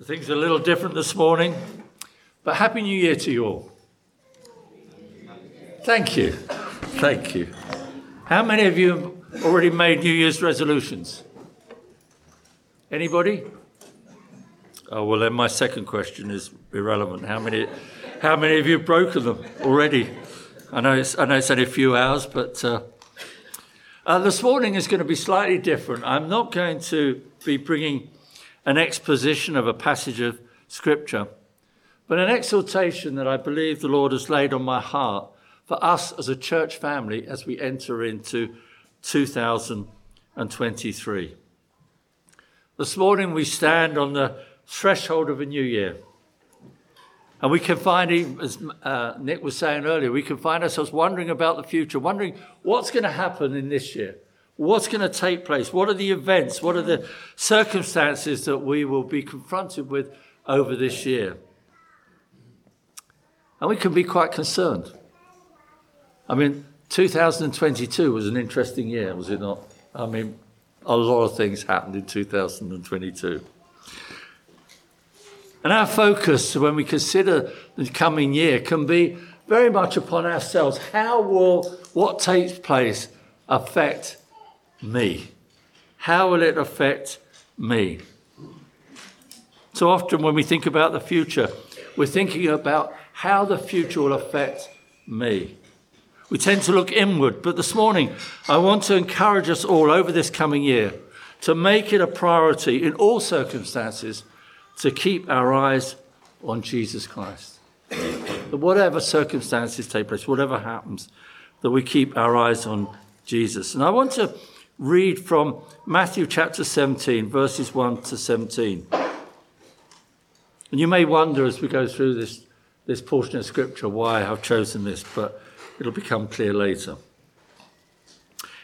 So things are a little different this morning, but Happy New Year to you all. Thank you. Thank you. How many of you have already made New Year's resolutions? Anybody? Oh, well, then my second question is irrelevant. How many, how many of you have broken them already? I know it's, I know it's only a few hours, but uh, uh, this morning is going to be slightly different. I'm not going to be bringing an exposition of a passage of Scripture, but an exhortation that I believe the Lord has laid on my heart for us as a church family as we enter into 2023. This morning we stand on the threshold of a new year. And we can find, as uh, Nick was saying earlier, we can find ourselves wondering about the future, wondering what's going to happen in this year. What's going to take place? What are the events? What are the circumstances that we will be confronted with over this year? And we can be quite concerned. I mean, 2022 was an interesting year, was it not? I mean, a lot of things happened in 2022. And our focus when we consider the coming year can be very much upon ourselves. How will what takes place affect me? How will it affect me? So often, when we think about the future, we're thinking about how the future will affect me. We tend to look inward, but this morning, I want to encourage us all over this coming year to make it a priority in all circumstances to keep our eyes on Jesus Christ. That whatever circumstances take place, whatever happens, that we keep our eyes on Jesus. And I want to read from Matthew chapter 17, verses 1 to 17. And you may wonder as we go through this, this portion of scripture why I've chosen this, but it'll become clear later.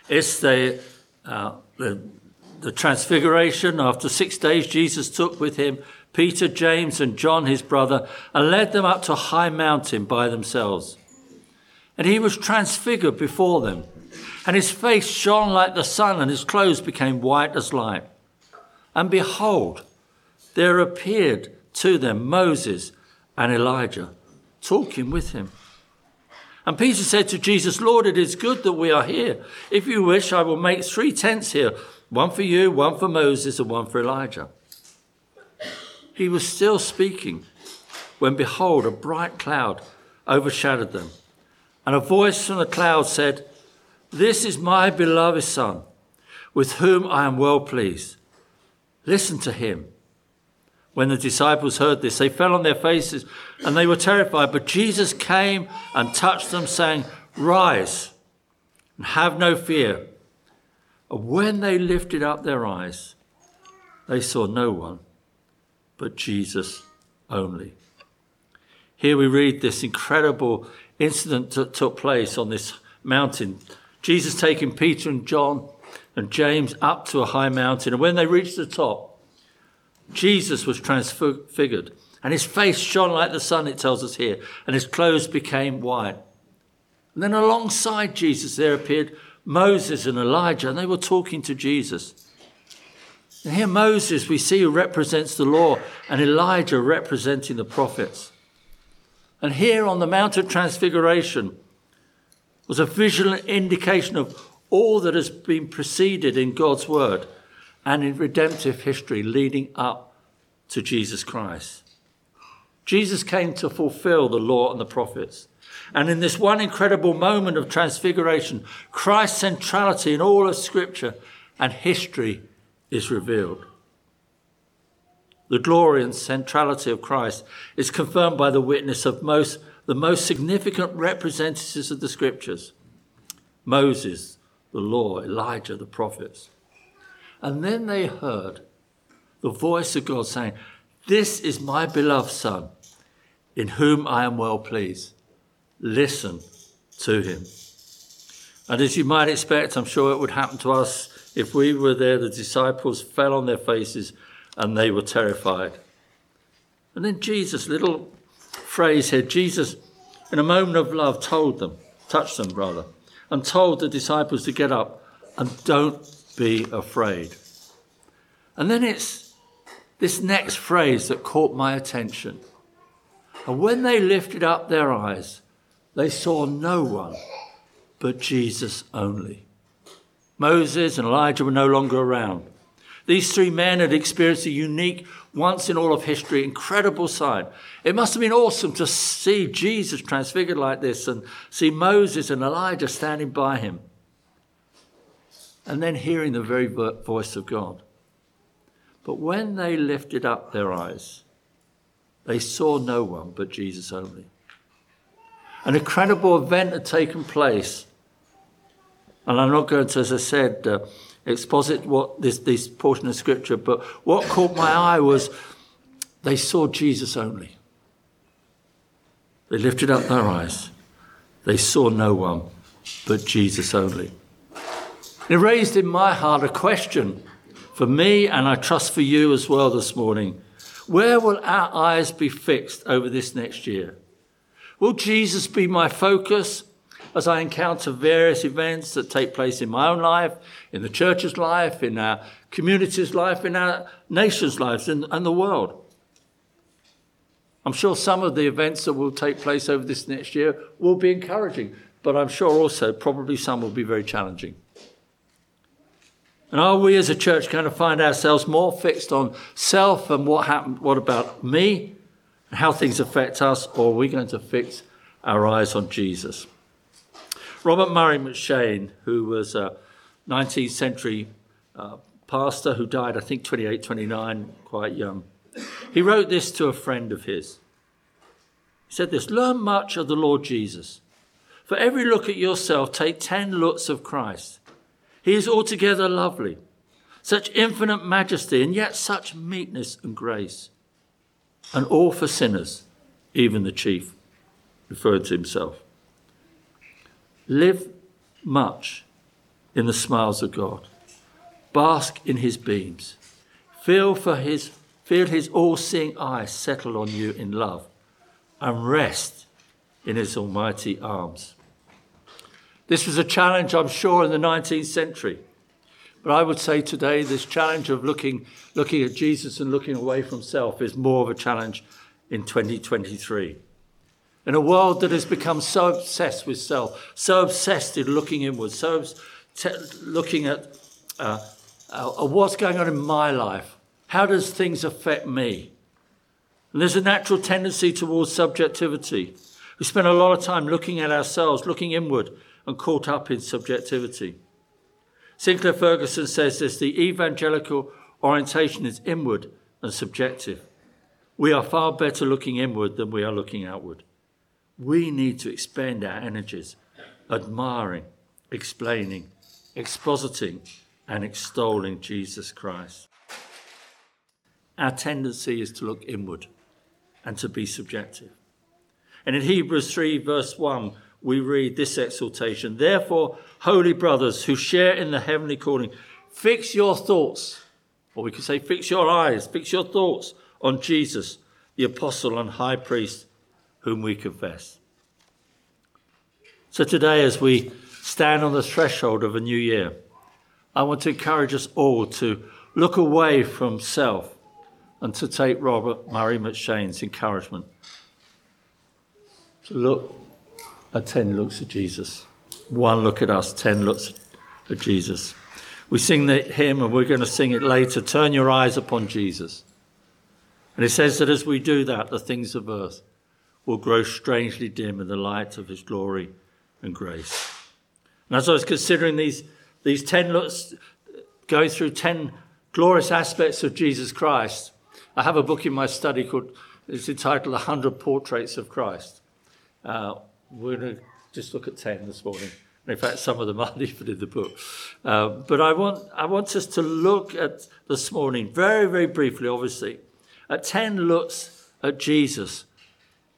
It's the, uh, the, the transfiguration. After six days, Jesus took with him Peter, James, and John, his brother, and led them up to a high mountain by themselves. And he was transfigured before them and his face shone like the sun, and his clothes became white as light. And behold, there appeared to them Moses and Elijah talking with him. And Peter said to Jesus, Lord, it is good that we are here. If you wish, I will make three tents here one for you, one for Moses, and one for Elijah. He was still speaking when, behold, a bright cloud overshadowed them. And a voice from the cloud said, this is my beloved Son, with whom I am well pleased. Listen to him. When the disciples heard this, they fell on their faces and they were terrified. But Jesus came and touched them, saying, Rise and have no fear. And when they lifted up their eyes, they saw no one but Jesus only. Here we read this incredible incident that took place on this mountain Jesus taking Peter and John and James up to a high mountain. And when they reached the top, Jesus was transfigured. And his face shone like the sun, it tells us here, and his clothes became white. And then alongside Jesus, there appeared Moses and Elijah, and they were talking to Jesus. And here, Moses, we see, represents the law, and Elijah representing the prophets. And here on the Mount of Transfiguration, was a visual indication of all that has been preceded in God's word and in redemptive history leading up to Jesus Christ. Jesus came to fulfill the law and the prophets. And in this one incredible moment of transfiguration, Christ's centrality in all of Scripture and history is revealed. The glory and centrality of Christ is confirmed by the witness of most the most significant representatives of the scriptures Moses, the law, Elijah, the prophets. And then they heard the voice of God saying, This is my beloved Son, in whom I am well pleased. Listen to him. And as you might expect, I'm sure it would happen to us if we were there. The disciples fell on their faces and they were terrified. And then Jesus, little phrase here Jesus, in a moment of love, told them, touched them rather, and told the disciples to get up and don't be afraid. And then it's this next phrase that caught my attention. And when they lifted up their eyes, they saw no one but Jesus only. Moses and Elijah were no longer around. These three men had experienced a unique, once in all of history, incredible sight. It must have been awesome to see Jesus transfigured like this and see Moses and Elijah standing by him. And then hearing the very voice of God. But when they lifted up their eyes, they saw no one but Jesus only. An incredible event had taken place. And I'm not going to, as I said, uh, exposit what this, this portion of scripture, but what caught my eye was they saw Jesus only. They lifted up their eyes. They saw no one but Jesus only. It raised in my heart a question for me, and I trust for you as well this morning. Where will our eyes be fixed over this next year? Will Jesus be my focus as I encounter various events that take place in my own life, in the church's life, in our community's life, in our nation's lives, and, and the world? I'm sure some of the events that will take place over this next year will be encouraging, but I'm sure also probably some will be very challenging. And are we as a church going to find ourselves more fixed on self and what happened, what about me, and how things affect us, or are we going to fix our eyes on Jesus? Robert Murray M'Cheyne, who was a 19th century uh, pastor who died, I think, 28, 29, quite young, he wrote this to a friend of his. He said this Learn much of the Lord Jesus. For every look at yourself, take 10 looks of Christ. He is altogether lovely, such infinite majesty, and yet such meekness and grace. And all for sinners, even the chief, referred to himself. Live much in the smiles of God. Bask in his beams. Feel for his feel his all-seeing eyes settle on you in love and rest in his almighty arms. This was a challenge, I'm sure, in the 19th century. But I would say today, this challenge of looking, looking at Jesus and looking away from self is more of a challenge in 2023. In a world that has become so obsessed with self, so obsessed in looking inward, so looking at uh, uh, what's going on in my life, how does things affect me? And there's a natural tendency towards subjectivity. We spend a lot of time looking at ourselves, looking inward, and caught up in subjectivity. Sinclair Ferguson says this the evangelical orientation is inward and subjective. We are far better looking inward than we are looking outward. We need to expend our energies admiring, explaining, expositing, and extolling Jesus Christ. Our tendency is to look inward and to be subjective. And in Hebrews 3, verse 1, we read this exhortation Therefore, holy brothers who share in the heavenly calling, fix your thoughts, or we could say, fix your eyes, fix your thoughts on Jesus, the apostle and high priest whom we confess. So today, as we stand on the threshold of a new year, I want to encourage us all to look away from self and to take Robert Murray M'Cheyne's encouragement to look at 10 looks at Jesus. One look at us, 10 looks at Jesus. We sing the hymn and we're going to sing it later. Turn your eyes upon Jesus. And it says that as we do that, the things of earth will grow strangely dim in the light of his glory and grace. And as I was considering these, these 10 looks, going through 10 glorious aspects of Jesus Christ, I have a book in my study called, it's entitled 100 Portraits of Christ. Uh, we're going to just look at 10 this morning. In fact, some of them aren't even in the book. Uh, but I want, I want us to look at this morning, very, very briefly, obviously, at 10 looks at Jesus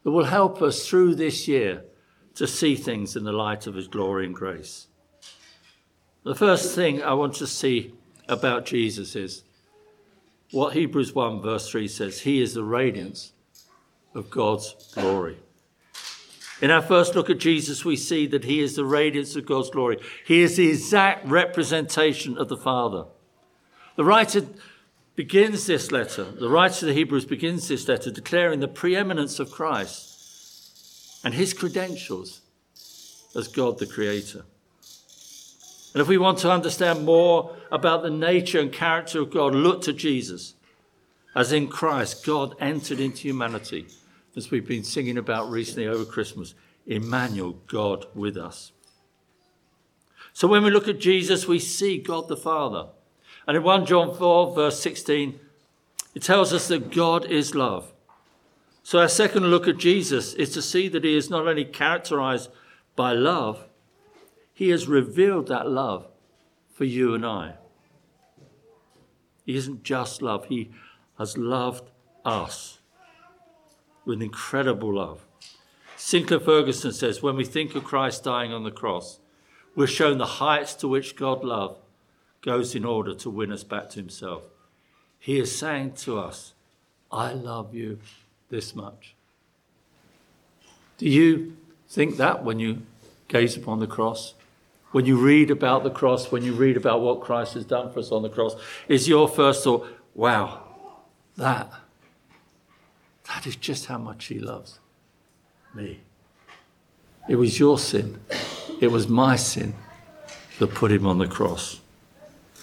that will help us through this year to see things in the light of his glory and grace. The first thing I want to see about Jesus is what Hebrews 1, verse 3 says He is the radiance of God's glory. In our first look at Jesus, we see that he is the radiance of God's glory. He is the exact representation of the Father. The writer begins this letter, the writer of the Hebrews begins this letter declaring the preeminence of Christ and his credentials as God the Creator. And if we want to understand more about the nature and character of God, look to Jesus. As in Christ, God entered into humanity, as we've been singing about recently over Christmas. Emmanuel, God with us. So when we look at Jesus, we see God the Father. And in 1 John 4, verse 16, it tells us that God is love. So our second look at Jesus is to see that he is not only characterized by love, he has revealed that love for you and I. He isn't just love, he has loved us with incredible love. Sinclair Ferguson says, when we think of Christ dying on the cross, we're shown the heights to which God love goes in order to win us back to himself. He is saying to us, I love you this much. Do you think that when you gaze upon the cross? When you read about the cross, when you read about what Christ has done for us on the cross, is your first thought, wow, that, that is just how much he loves me. It was your sin. It was my sin that put him on the cross.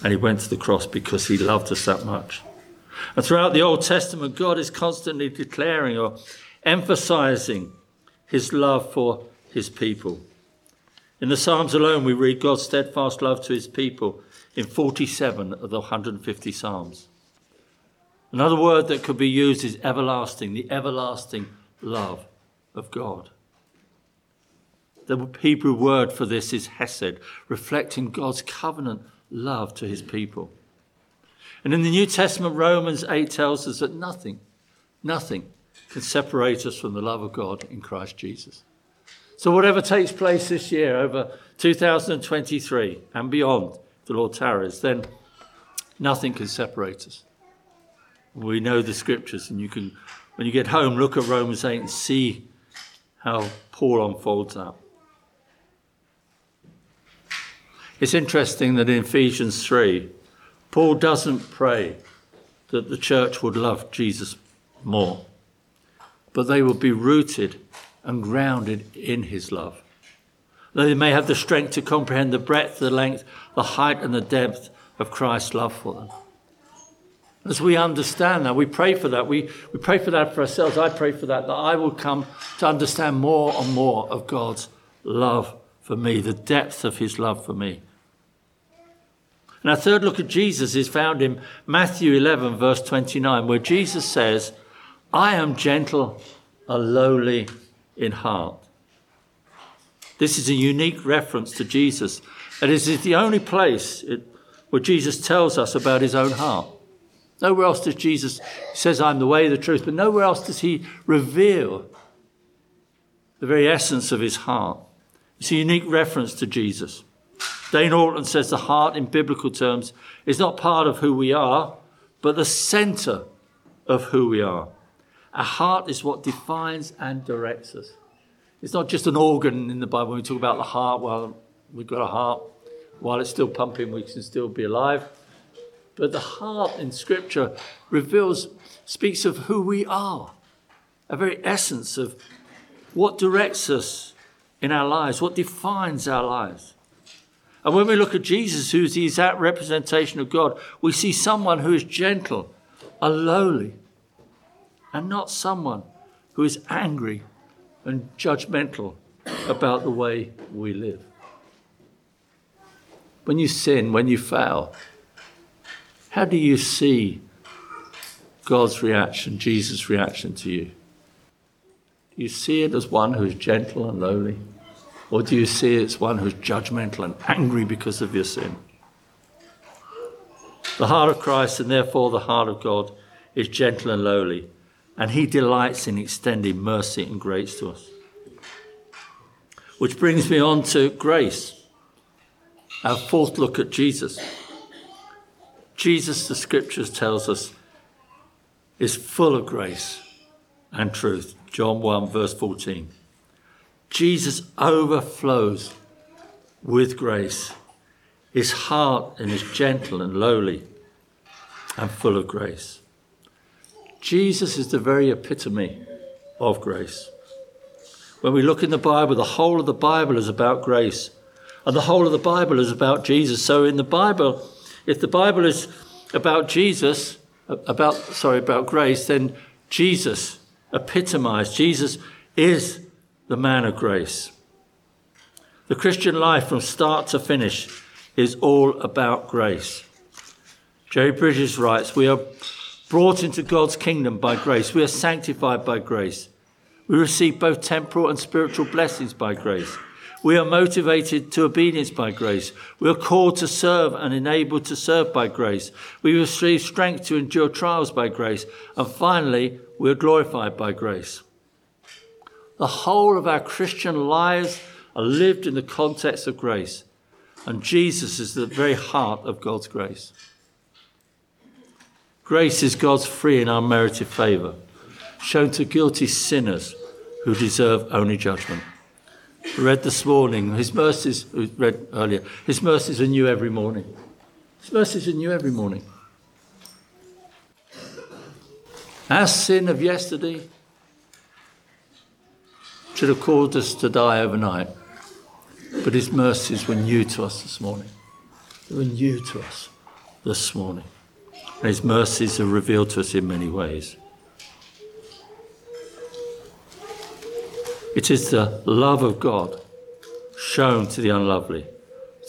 And he went to the cross because he loved us that much. And throughout the Old Testament, God is constantly declaring or emphasizing his love for his people. In the Psalms alone, we read God's steadfast love to his people in 47 of the 150 Psalms. Another word that could be used is everlasting, the everlasting love of God. The Hebrew word for this is hesed, reflecting God's covenant love to his people. And in the New Testament, Romans 8 tells us that nothing, nothing can separate us from the love of God in Christ Jesus. So, whatever takes place this year over 2023 and beyond, the Lord tarries, then nothing can separate us. We know the scriptures, and you can, when you get home, look at Romans 8 and see how Paul unfolds that. It's interesting that in Ephesians 3, Paul doesn't pray that the church would love Jesus more, but they would be rooted and grounded in his love. That they may have the strength to comprehend the breadth, the length, the height, and the depth of Christ's love for them. As we understand that, we pray for that. We, we pray for that for ourselves. I pray for that, that I will come to understand more and more of God's love for me, the depth of his love for me. And our third look at Jesus is found in Matthew 11, verse 29, where Jesus says, I am gentle and lowly in heart. This is a unique reference to Jesus. And it is the only place it, where Jesus tells us about his own heart. Nowhere else does Jesus says, I'm the way, the truth, but nowhere else does he reveal the very essence of his heart. It's a unique reference to Jesus. Dane Ortlund says the heart, in biblical terms, is not part of who we are, but the center of who we are. Our heart is what defines and directs us. It's not just an organ in the Bible. When we talk about the heart, well, we've got a heart. While it's still pumping, we can still be alive. But the heart in Scripture reveals, speaks of who we are, a very essence of what directs us in our lives, what defines our lives. And when we look at Jesus, who's the exact representation of God, we see someone who is gentle and lowly, and not someone who is angry and judgmental about the way we live. When you sin, when you fail, how do you see God's reaction, Jesus' reaction to you? Do you see it as one who's gentle and lowly? Or do you see it as one who's judgmental and angry because of your sin? The heart of Christ, and therefore the heart of God, is gentle and lowly, and he delights in extending mercy and grace to us. Which brings me on to grace, our fourth look at Jesus. Jesus, the scriptures tells us, is full of grace and truth. John 1, verse 14. Jesus overflows with grace. His heart is gentle and lowly. and full of grace. Jesus is the very epitome of grace. When we look in the Bible, the whole of the Bible is about grace, and the whole of the Bible is about Jesus. So in the Bible, if the Bible is about Jesus, about sorry, about grace, then Jesus epitomized. Jesus is the man of grace. The Christian life from start to finish is all about grace. Jerry Bridges writes, We are brought into God's kingdom by grace. We are sanctified by grace. We receive both temporal and spiritual blessings by grace. We are motivated to obedience by grace. We are called to serve and enabled to serve by grace. We receive strength to endure trials by grace. And finally, we are glorified by grace. The whole of our Christian lives are lived in the context of grace. And Jesus is the very heart of God's grace. Grace is God's free and unmerited favour, shown to guilty sinners who deserve only judgment. Read this morning, His mercies, read earlier, His mercies are new every morning. His mercies are new every morning. Our sin of yesterday should have caused us to die overnight, but His mercies were new to us this morning. They were new to us this morning. And his mercies are revealed to us in many ways. It is the love of God shown to the unlovely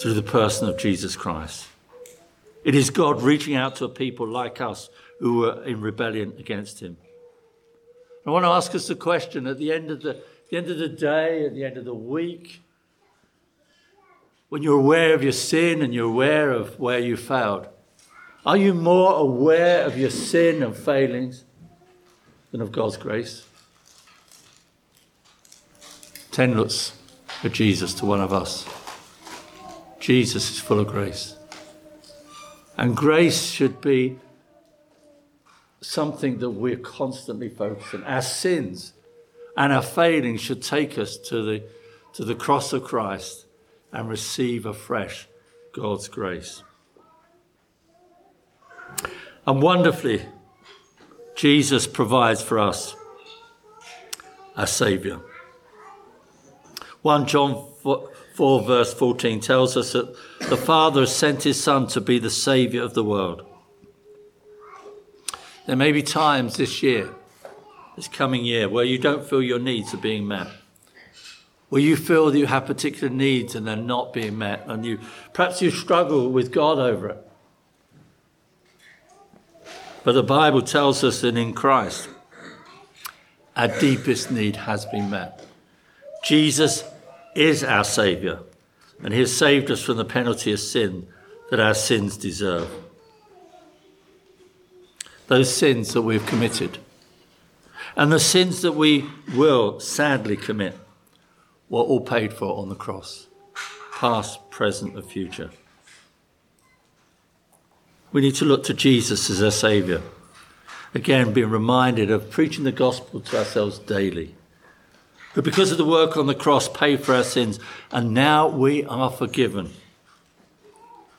through the person of Jesus Christ. It is God reaching out to a people like us who were in rebellion against him. I want to ask us the question at the end of the, the end of the day, at the end of the week, when you're aware of your sin and you're aware of where you failed. Are you more aware of your sin and failings than of God's grace? Ten looks at Jesus to one of us. Jesus is full of grace. And grace should be something that we're constantly focusing. On. Our sins and our failings should take us to the, to the cross of Christ and receive afresh God's grace. And wonderfully, Jesus provides for us a Saviour. 1 John 4, verse 14 tells us that the Father has sent his Son to be the Saviour of the world. There may be times this year, this coming year, where you don't feel your needs are being met. Where you feel that you have particular needs and they're not being met, and you perhaps you struggle with God over it. But the Bible tells us that in Christ, our deepest need has been met. Jesus is our Saviour, and He has saved us from the penalty of sin that our sins deserve. Those sins that we've committed, and the sins that we will sadly commit, were all paid for on the cross, past, present, and future. We need to look to Jesus as our Saviour. Again, being reminded of preaching the gospel to ourselves daily. But because of the work on the cross, paid for our sins, and now we are forgiven.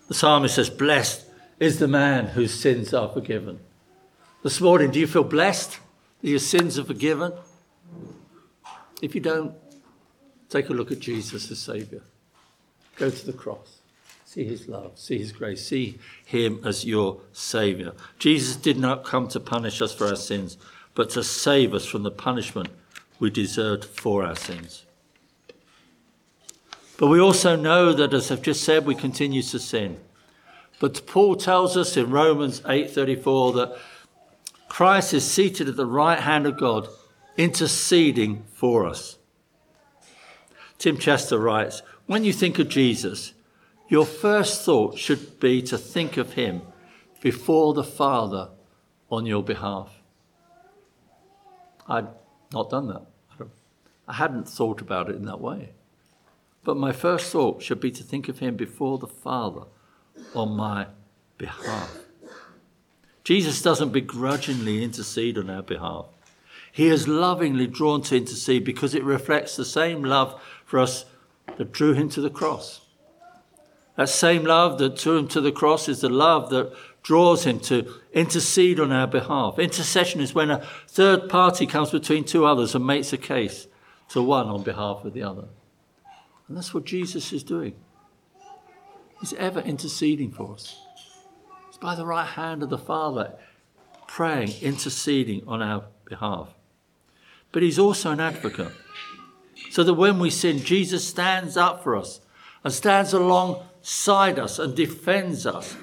The psalmist says, Blessed is the man whose sins are forgiven. This morning, do you feel blessed that your sins are forgiven? If you don't, take a look at Jesus as Saviour. Go to the cross. See his love, see his grace, see him as your Saviour. Jesus did not come to punish us for our sins, but to save us from the punishment we deserved for our sins. But we also know that, as I've just said, we continue to sin. But Paul tells us in Romans 8:34 that Christ is seated at the right hand of God, interceding for us. Tim Chester writes, When you think of Jesus, your first thought should be to think of him before the Father on your behalf. I'd not done that. I hadn't thought about it in that way. But my first thought should be to think of him before the Father on my behalf. Jesus doesn't begrudgingly intercede on our behalf. He is lovingly drawn to intercede because it reflects the same love for us that drew him to the cross. That same love that drew him to the cross is the love that draws him to intercede on our behalf. Intercession is when a third party comes between two others and makes a case to one on behalf of the other. And that's what Jesus is doing. He's ever interceding for us. He's by the right hand of the Father, praying, interceding on our behalf. But he's also an advocate. So that when we sin, Jesus stands up for us and stands alongside us and defends us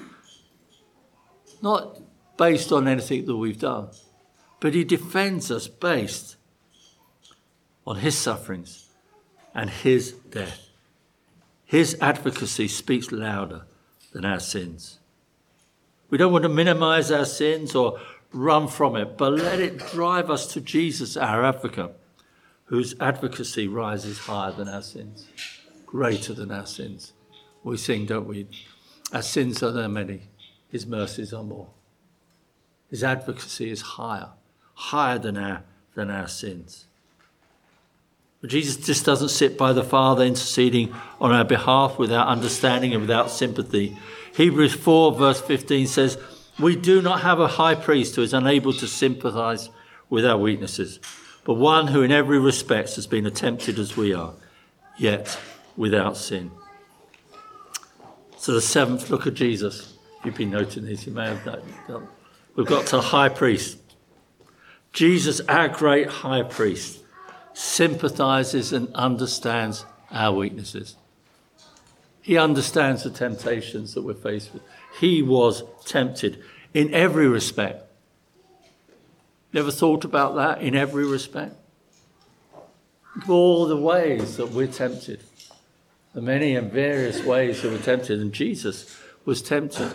not based on anything that we've done, but he defends us based on his sufferings and his death. His advocacy speaks louder than our sins. We don't want to minimize our sins or run from it, but let it drive us to Jesus, our advocate, whose advocacy rises higher than our sins, greater than our sins. We sing, don't we? Our sins are there many, his mercies are more. His advocacy is higher, higher than our, than our sins. But Jesus just doesn't sit by the Father interceding on our behalf without understanding and without sympathy. Hebrews 4, verse 15 says, We do not have a high priest who is unable to sympathize with our weaknesses, but one who in every respect has been tempted as we are, yet without sin. So the seventh look at Jesus you've been noting these, you may have done. We've got to the high priest. Jesus, our great high priest, sympathizes and understands our weaknesses. He understands the temptations that we're faced with. He was tempted in every respect. Never thought about that in every respect? All the ways that we're tempted, the many and various ways that we're tempted, and Jesus was tempted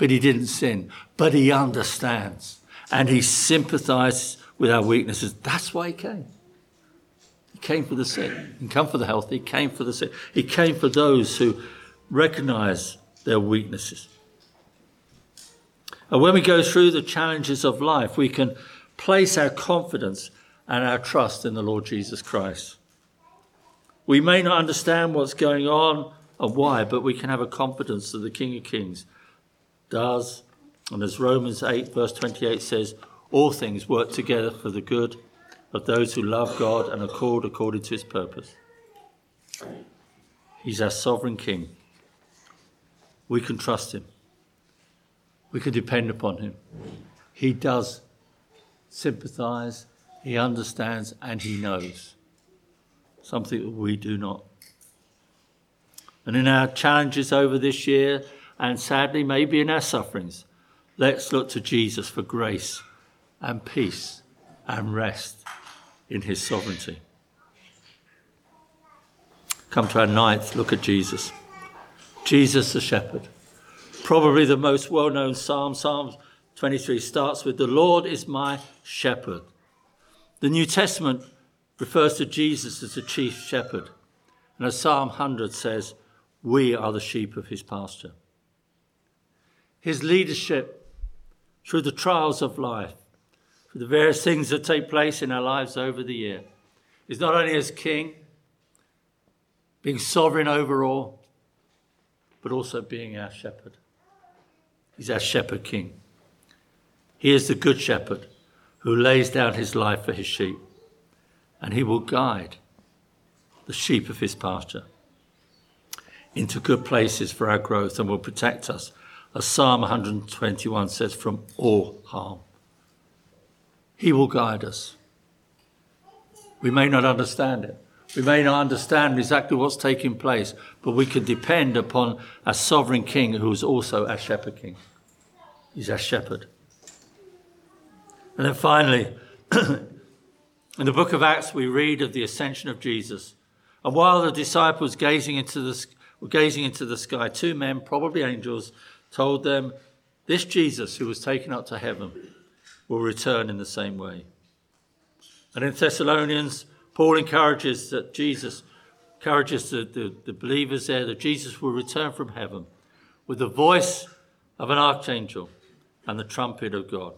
but he didn't sin. But he understands and he sympathizes with our weaknesses. That's why he came. He came for the sick. He came for the healthy. He came for the sick. He came for those who recognize their weaknesses. And when we go through the challenges of life, we can place our confidence and our trust in the Lord Jesus Christ. We may not understand what's going on and why, but we can have a confidence that the King of Kings does. And as Romans 8, verse 28 says, all things work together for the good of those who love God and are called according to his purpose. He's our sovereign king. We can trust him. We can depend upon him. He does sympathize, he understands, and he knows. Something that we do not. And in our challenges over this year, and sadly, maybe in our sufferings, let's look to Jesus for grace and peace and rest in his sovereignty. Come to our ninth look at Jesus. Jesus the shepherd. Probably the most well known psalm, Psalm 23, starts with, The Lord is my shepherd. The New Testament refers to Jesus as the chief shepherd. And as Psalm 100 says, We are the sheep of his pasture his leadership through the trials of life, through the various things that take place in our lives over the year, is not only as king, being sovereign over all, but also being our shepherd. He's our shepherd king. He is the good shepherd who lays down his life for his sheep, and he will guide the sheep of his pasture into good places for our growth and will protect us as Psalm 121 says, from all harm. He will guide us. We may not understand it. We may not understand exactly what's taking place, but we can depend upon a sovereign king who is also our shepherd king. He's our shepherd. And then finally, in the book of Acts, we read of the ascension of Jesus. And while the disciples gazing into the, were gazing into the sky, two men, probably angels, told them, This Jesus who was taken up to heaven will return in the same way. And in Thessalonians, Paul encourages that Jesus, encourages the, the, the believers there that Jesus will return from heaven with the voice of an archangel and the trumpet of God.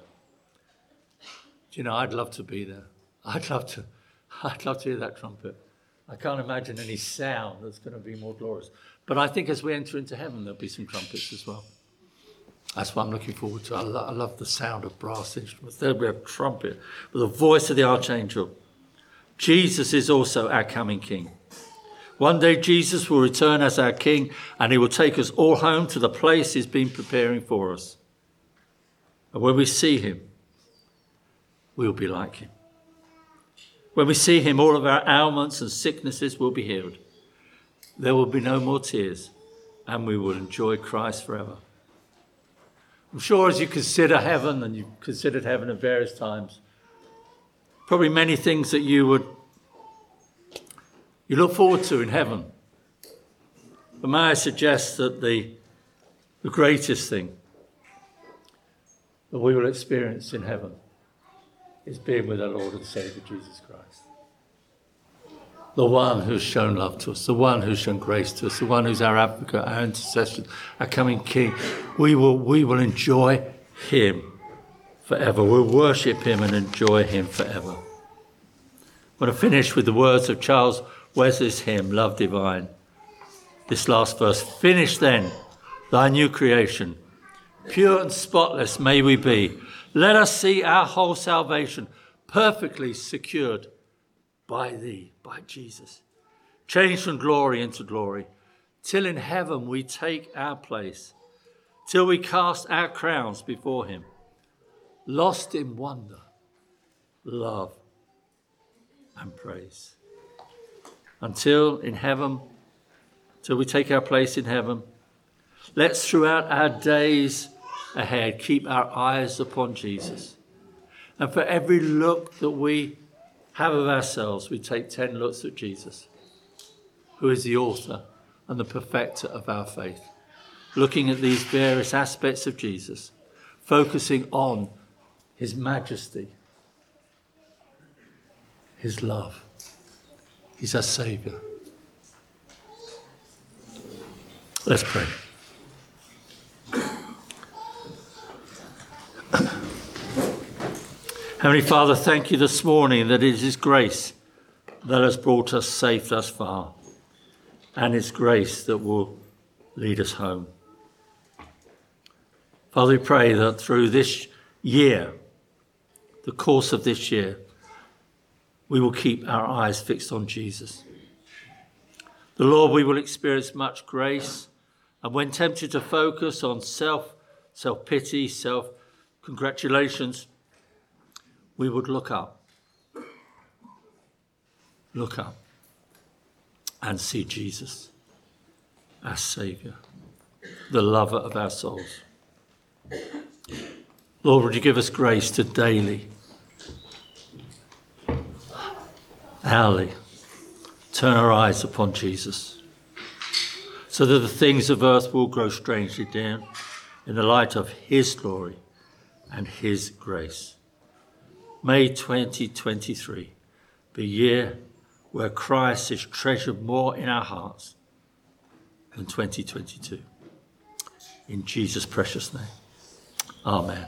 Do you know, I'd love to be there. I'd love to, I'd love to hear that trumpet. I can't imagine any sound that's going to be more glorious. But I think as we enter into heaven, there'll be some trumpets as well. That's what I'm looking forward to. I, lo- I love the sound of brass instruments. There we have trumpet with the voice of the archangel. Jesus is also our coming King. One day Jesus will return as our King and he will take us all home to the place he's been preparing for us. And when we see him, we'll be like him. When we see him, all of our ailments and sicknesses will be healed. There will be no more tears, and we will enjoy Christ forever. I'm sure as you consider heaven, and you've considered heaven at various times, probably many things that you would you look forward to in heaven. But may I suggest that the, the greatest thing that we will experience in heaven is being with our Lord and Saviour Jesus Christ. The one who's shown love to us, the one who's shown grace to us, the one who's our advocate, our intercessor, our coming King. We will, we will enjoy him forever. We'll worship him and enjoy him forever. I want to finish with the words of Charles Wesley's hymn, Love Divine. This last verse Finish then thy new creation. Pure and spotless may we be let us see our whole salvation perfectly secured by thee, by Jesus. Changed from glory into glory, till in heaven we take our place, till we cast our crowns before him, lost in wonder, love, and praise. Until in heaven, till we take our place in heaven, let's throughout our days ahead, keep our eyes upon Jesus. And for every look that we have of ourselves, we take 10 looks at Jesus, who is the author and the perfecter of our faith. Looking at these various aspects of Jesus, focusing on his majesty, his love. He's our Savior. Let's pray. Heavenly Father, thank you this morning that it is His grace that has brought us safe thus far, and it's grace that will lead us home. Father, we pray that through this year, the course of this year, we will keep our eyes fixed on Jesus. The Lord, we will experience much grace, and when tempted to focus on self, self pity, self congratulations, we would look up, look up, and see Jesus, our Saviour, the lover of our souls. Lord, would you give us grace to daily, hourly, turn our eyes upon Jesus, so that the things of earth will grow strangely dim in the light of His glory and His grace. May 2023 be a year where Christ is treasured more in our hearts than 2022. In Jesus' precious name. Amen.